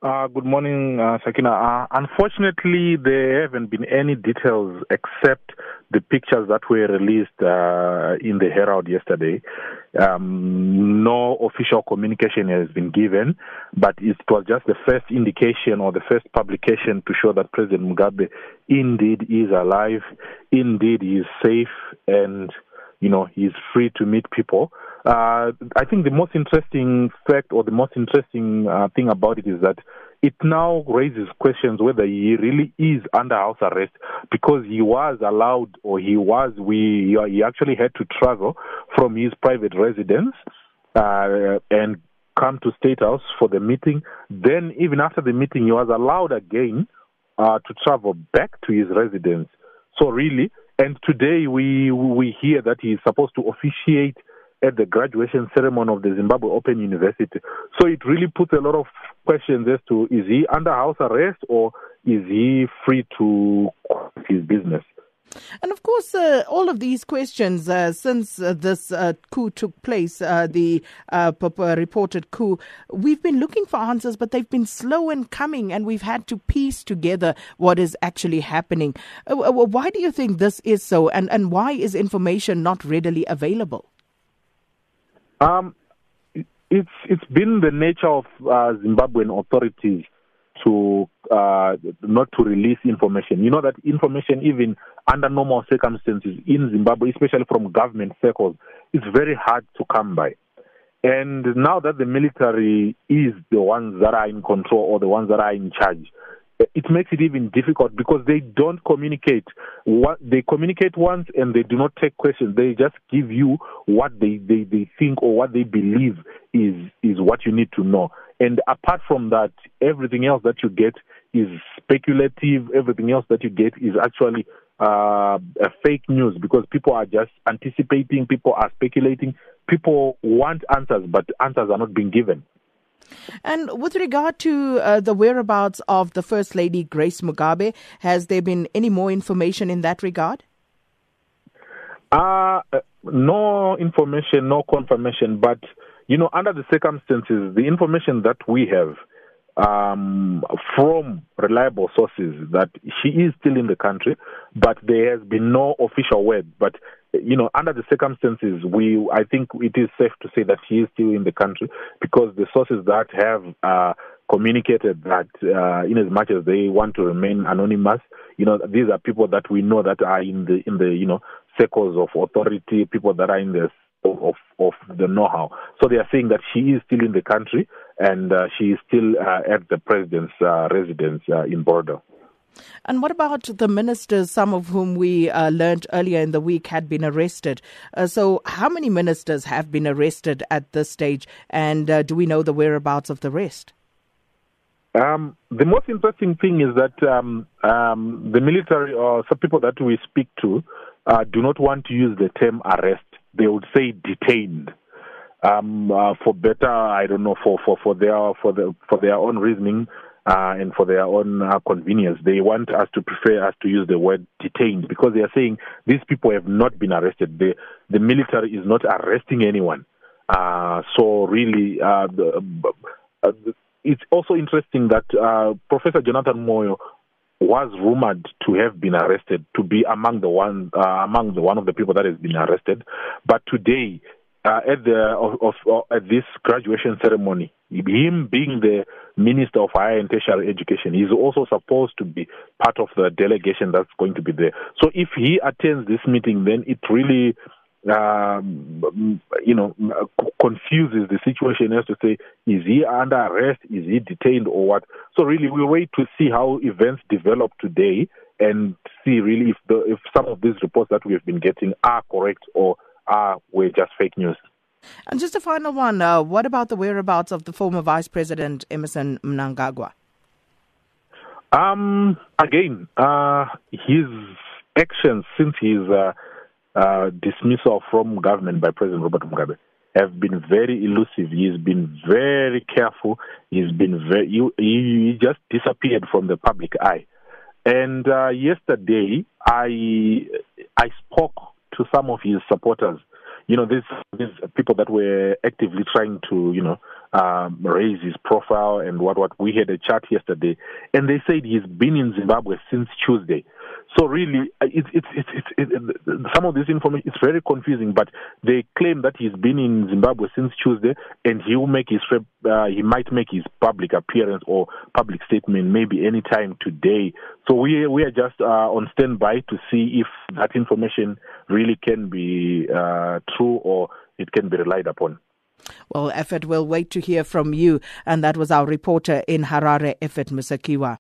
Uh, good morning, uh, Sakina. Uh, unfortunately, there haven't been any details except the pictures that were released uh, in the Herald yesterday. Um, no official communication has been given, but it was just the first indication or the first publication to show that President Mugabe indeed is alive, indeed he is safe, and you know he's free to meet people. Uh, I think the most interesting fact or the most interesting uh, thing about it is that it now raises questions whether he really is under house arrest because he was allowed or he was we he actually had to travel from his private residence uh, and come to state house for the meeting. Then even after the meeting he was allowed again uh, to travel back to his residence. So really and today we we hear that he is supposed to officiate at the graduation ceremony of the Zimbabwe Open University. So it really puts a lot of questions as to is he under house arrest or is he free to his business? And of course, uh, all of these questions, uh, since uh, this uh, coup took place, uh, the uh, reported coup, we've been looking for answers, but they've been slow in coming, and we've had to piece together what is actually happening. why do you think this is so, and, and why is information not readily available? Um, it's it's been the nature of uh, Zimbabwean authorities to uh, not to release information. You know that information, even under normal circumstances in Zimbabwe, especially from government circles, is very hard to come by. And now that the military is the ones that are in control or the ones that are in charge, it makes it even difficult because they don't communicate. What they communicate once and they do not take questions. They just give you what they, they, they think or what they believe is is what you need to know. And apart from that, everything else that you get is speculative. Everything else that you get is actually uh, fake news because people are just anticipating, people are speculating, people want answers, but answers are not being given. And with regard to uh, the whereabouts of the First Lady Grace Mugabe, has there been any more information in that regard? Uh, no information, no confirmation. But, you know, under the circumstances, the information that we have um, from reliable sources that she is still in the country, but there has been no official word. But you know, under the circumstances, we I think it is safe to say that she is still in the country because the sources that have uh, communicated that, uh, in as much as they want to remain anonymous, you know, these are people that we know that are in the in the you know circles of authority, people that are in the of of the know-how. So they are saying that she is still in the country and uh, she is still uh, at the president's uh, residence uh, in Borrowdale. And what about the ministers, some of whom we uh, learned earlier in the week had been arrested? Uh, so, how many ministers have been arrested at this stage, and uh, do we know the whereabouts of the rest? Um, the most interesting thing is that um, um, the military or some people that we speak to uh, do not want to use the term arrest. They would say detained. Um, uh, for better, I don't know, for, for, for their for the for their own reasoning, uh, and for their own uh, convenience. They want us to prefer us to use the word detained because they are saying these people have not been arrested. The, the military is not arresting anyone. Uh, so really, uh, the, uh, it's also interesting that uh, Professor Jonathan Moyo was rumored to have been arrested, to be among the one among the one of the people that has been arrested. But today, uh, at the of, of, at this graduation ceremony, him being the minister of higher and tertiary education, he's also supposed to be part of the delegation that's going to be there. So if he attends this meeting, then it really, um, you know, confuses the situation as to say, is he under arrest? Is he detained or what? So really, we wait to see how events develop today and see really if the if some of these reports that we have been getting are correct or are were just fake news. And just a final one, uh, what about the whereabouts of the former Vice President Emmerson Mnangagwa? Um, again, uh, his actions since his uh, uh, dismissal from government by President Robert Mugabe have been very elusive. He's been very careful. He's been very, he, he just disappeared from the public eye. And uh, yesterday, I I spoke to some of his supporters. You know, these these people that were actively trying to, you know, um, raise his profile and what what we had a chat yesterday, and they said he's been in Zimbabwe since Tuesday. So really, uh, it's it's it's, it's it, it, some of this information is very confusing. But they claim that he's been in Zimbabwe since Tuesday, and he will make his uh, he might make his public appearance or public statement maybe anytime today. So we we are just uh, on standby to see if that information really can be uh, true or it can be relied upon. Well, Effort, we'll wait to hear from you. And that was our reporter in Harare, Effort Musakiwa.